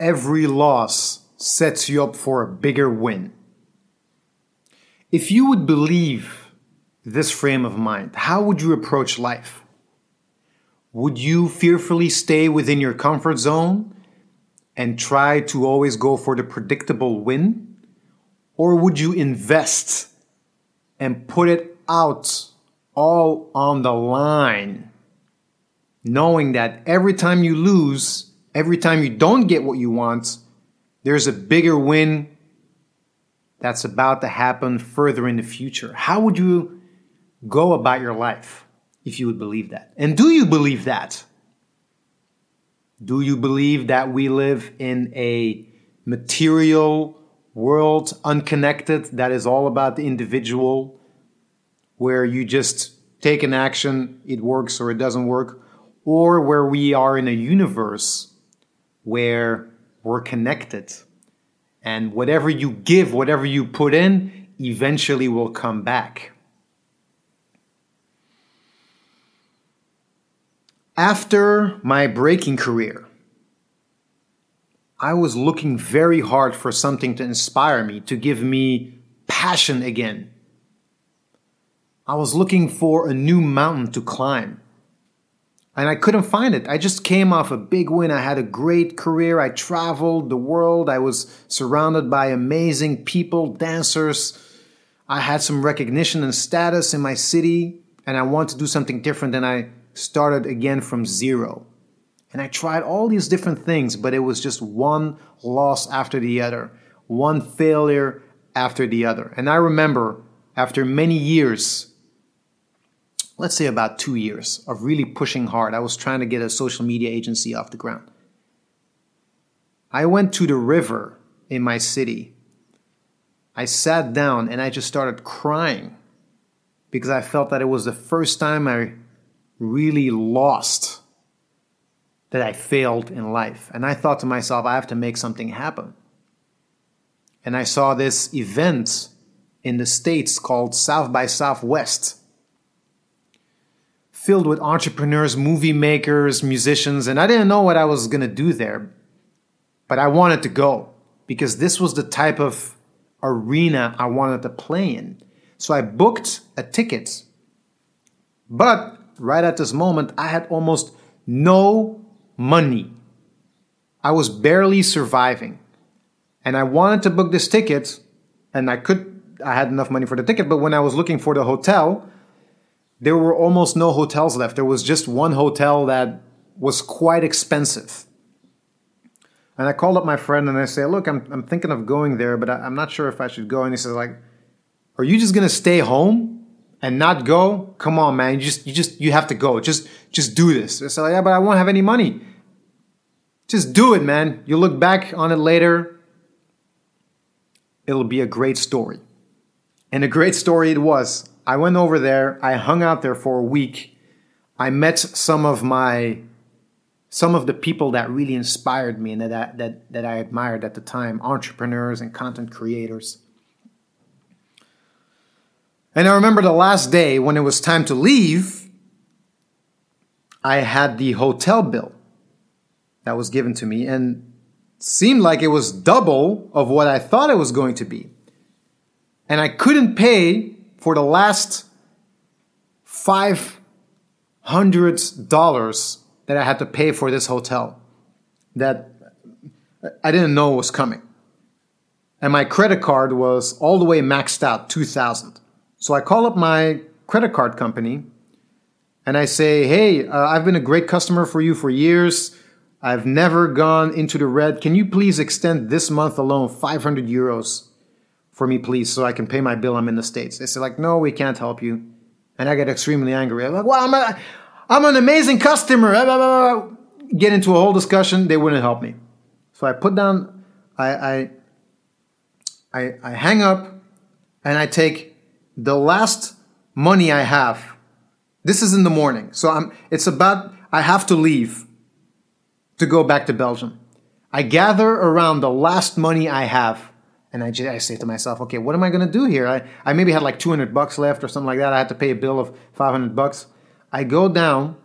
every loss sets you up for a bigger win. If you would believe this frame of mind, how would you approach life? Would you fearfully stay within your comfort zone and try to always go for the predictable win? Or would you invest and put it out all on the line, knowing that every time you lose, every time you don't get what you want, there's a bigger win that's about to happen further in the future? How would you go about your life if you would believe that? And do you believe that? Do you believe that we live in a material world, unconnected, that is all about the individual, where you just take an action, it works or it doesn't work, or where we are in a universe where we're connected and whatever you give, whatever you put in, eventually will come back. After my breaking career, I was looking very hard for something to inspire me, to give me passion again. I was looking for a new mountain to climb. And I couldn't find it. I just came off a big win. I had a great career. I traveled the world. I was surrounded by amazing people, dancers. I had some recognition and status in my city, and I wanted to do something different. And I started again from zero. And I tried all these different things, but it was just one loss after the other, one failure after the other. And I remember after many years, let's say about two years of really pushing hard, I was trying to get a social media agency off the ground. I went to the river in my city. I sat down and I just started crying because I felt that it was the first time I really lost, that I failed in life. And I thought to myself, I have to make something happen. And I saw this event in the States called South by Southwest, filled with entrepreneurs, movie makers, musicians. And I didn't know what I was going to do there, but I wanted to go because this was the type of arena I wanted to play in. So I booked a ticket. But right at this moment, I had almost no money. I was barely surviving. And I wanted to book this ticket, and I could, I had enough money for the ticket, but when I was looking for the hotel, there were almost no hotels left. There was just one hotel that was quite expensive. And I called up my friend and I said, Look, I'm, I'm thinking of going there, but I, am not sure if I should go. And he says, like, Are you just gonna stay home? and not go, come on, man. You just you just you have to go. Just just do this. It's like, yeah, but I won't have any money. Just do it, man. You look back on it later. It'll be a great story. And a great story it was. I went over there, I hung out there for a week. I met some of my some of the people that really inspired me and that that that I admired at the time, entrepreneurs and content creators. And I remember the last day when it was time to leave, I had the hotel bill that was given to me and seemed like it was double of what I thought it was going to be. And I couldn't pay for the last $500 that I had to pay for this hotel that I didn't know was coming. And my credit card was all the way maxed out, 2000. So I call up my credit card company and I say, hey, uh, I've been a great customer for you for years. I've never gone into the red. Can you please extend this month alone 500 euros for me, please, so I can pay my bill? I'm in the States. They say, like, no, we can't help you. And I get extremely angry. I'm like, well, I'm, a, I'm an amazing customer. Get into a whole discussion. They wouldn't help me. So I put down, I, I, I, I hang up and I take the last money I have, this is in the morning. So I'm, it's about, I have to leave to go back to Belgium. I gather around the last money I have and I, just I say to myself, okay, what am I going to do here? I, I maybe had like 200 bucks left or something like that. I had to pay a bill of 500 bucks. I go down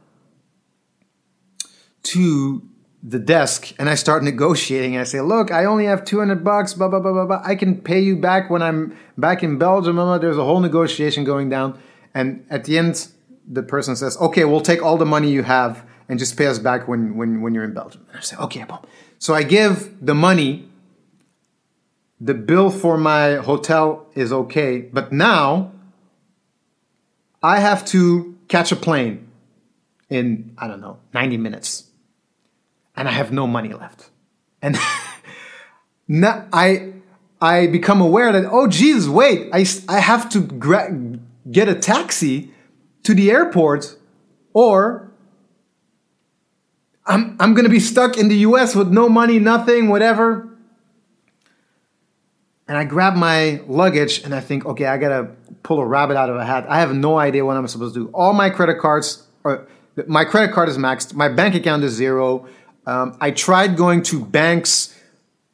to the desk and I start negotiating. I say, "Look, I only have 200 bucks, blah blah blah blah blah. I can pay you back when I'm back in Belgium." Blah, blah. There's a whole negotiation going down, and at the end, the person says, "Okay, we'll take all the money you have and just pay us back when when when you're in Belgium." And I say, "Okay, boom." So I give the money. The bill for my hotel is okay, but now I have to catch a plane in I don't know 90 minutes and I have no money left. And now I I become aware that oh Jesus, wait, I I have to gra- get a taxi to the airport, or I'm I'm gonna be stuck in the U.S. with no money, nothing, whatever. And I grab my luggage and I think, okay, I gotta pull a rabbit out of a hat. I have no idea what I'm supposed to do. All my credit cards are my credit card is maxed. My bank account is zero. Um, I tried going to banks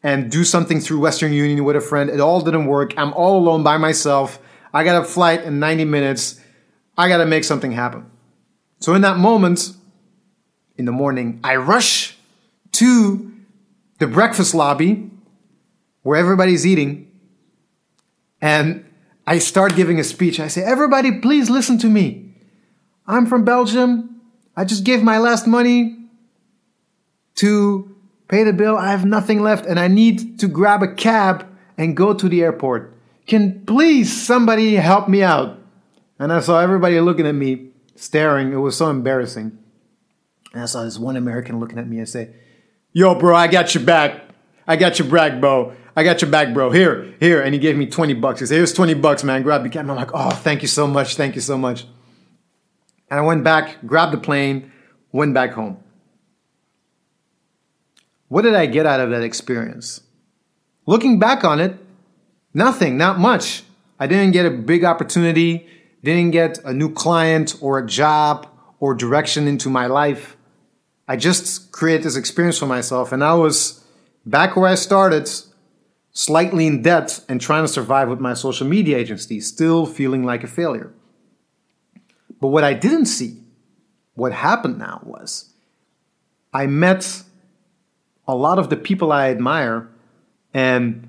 and do something through Western Union with a friend. It all didn't work. I'm all alone by myself. I got a flight in 90 minutes. I got to make something happen. So in that moment, in the morning, I rush to the breakfast lobby where everybody's eating. And I start giving a speech. I say, Everybody, please listen to me. I'm from Belgium. I just gave my last money to pay the bill. I have nothing left and I need to grab a cab and go to the airport. Can please somebody help me out? And I saw everybody looking at me, staring. It was so embarrassing. And I saw this one American looking at me and say, Yo, bro, I got your back. I got your back, bro. I got your back, bro. Here, here. And he gave me 20 bucks. He said, Here's 20 bucks, man. Grab the. And I'm like, Oh, thank you so much. Thank you so much. And I went back, grabbed the plane, went back home. What did I get out of that experience? Looking back on it, nothing, not much. I didn't get a big opportunity, didn't get a new client or a job or direction into my life. I just created this experience for myself, and I was back where I started, slightly in debt and trying to survive with my social media agency, still feeling like a failure. But what I didn't see, what happened now was I met a lot of the people I admire, and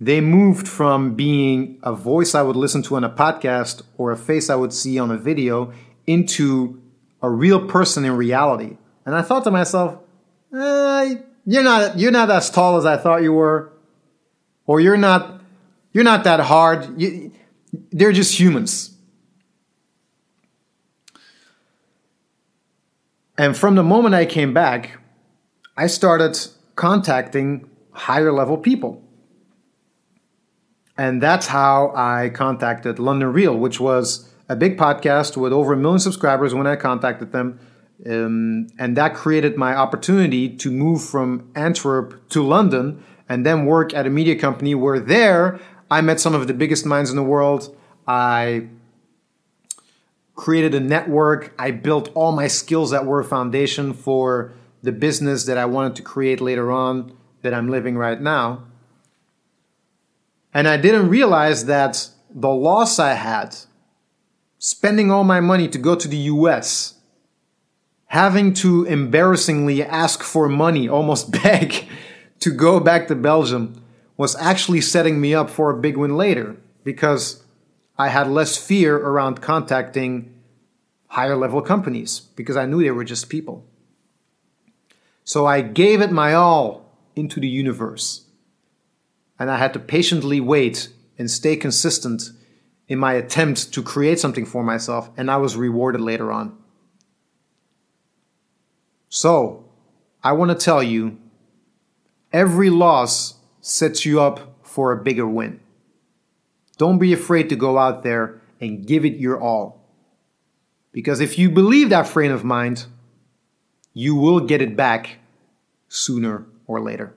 they moved from being a voice I would listen to on a podcast or a face I would see on a video into a real person in reality. And I thought to myself, eh, you're not you're not as tall as I thought you were, or you're not you're not that hard. You, they're just humans. And from the moment I came back, I started contacting higher level people. And that's how I contacted London Real, which was a big podcast with over a million subscribers when I contacted them. Um, and that created my opportunity to move from Antwerp to London and then work at a media company where there I met some of the biggest minds in the world. I created a network. I built all my skills that were a foundation for the business that I wanted to create later on that I'm living right now. And I didn't realize that the loss I had spending all my money to go to the US, having to embarrassingly ask for money, almost beg to go back to Belgium, was actually setting me up for a big win later because I had less fear around contacting higher level companies because I knew they were just people. So I gave it my all into the universe. And I had to patiently wait and stay consistent in my attempt to create something for myself, and I was rewarded later on. So, I want to tell you every loss sets you up for a bigger win. Don't be afraid to go out there and give it your all. Because if you believe that frame of mind, you will get it back sooner or later.